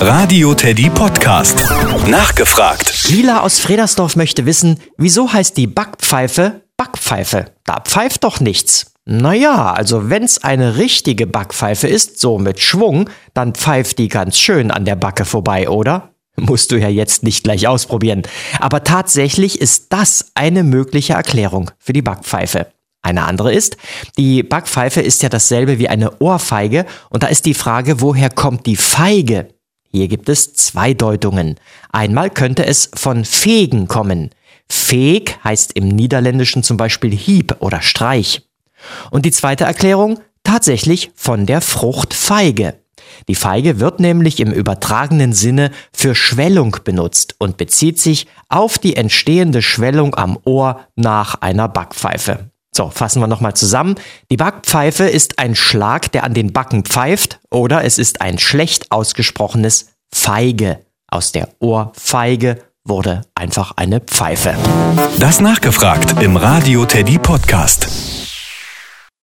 Radio Teddy Podcast. Nachgefragt. Lila aus Fredersdorf möchte wissen, wieso heißt die Backpfeife Backpfeife? Da pfeift doch nichts. Naja, also wenn's eine richtige Backpfeife ist, so mit Schwung, dann pfeift die ganz schön an der Backe vorbei, oder? Musst du ja jetzt nicht gleich ausprobieren. Aber tatsächlich ist das eine mögliche Erklärung für die Backpfeife. Eine andere ist, die Backpfeife ist ja dasselbe wie eine Ohrfeige und da ist die Frage, woher kommt die Feige? Hier gibt es zwei Deutungen. Einmal könnte es von Fegen kommen. Feg heißt im Niederländischen zum Beispiel Hieb oder Streich. Und die zweite Erklärung tatsächlich von der Frucht Feige. Die Feige wird nämlich im übertragenen Sinne für Schwellung benutzt und bezieht sich auf die entstehende Schwellung am Ohr nach einer Backpfeife. So, fassen wir nochmal zusammen. Die Backpfeife ist ein Schlag, der an den Backen pfeift, oder es ist ein schlecht ausgesprochenes Feige. Aus der Ohrfeige wurde einfach eine Pfeife. Das nachgefragt im Radio Teddy Podcast.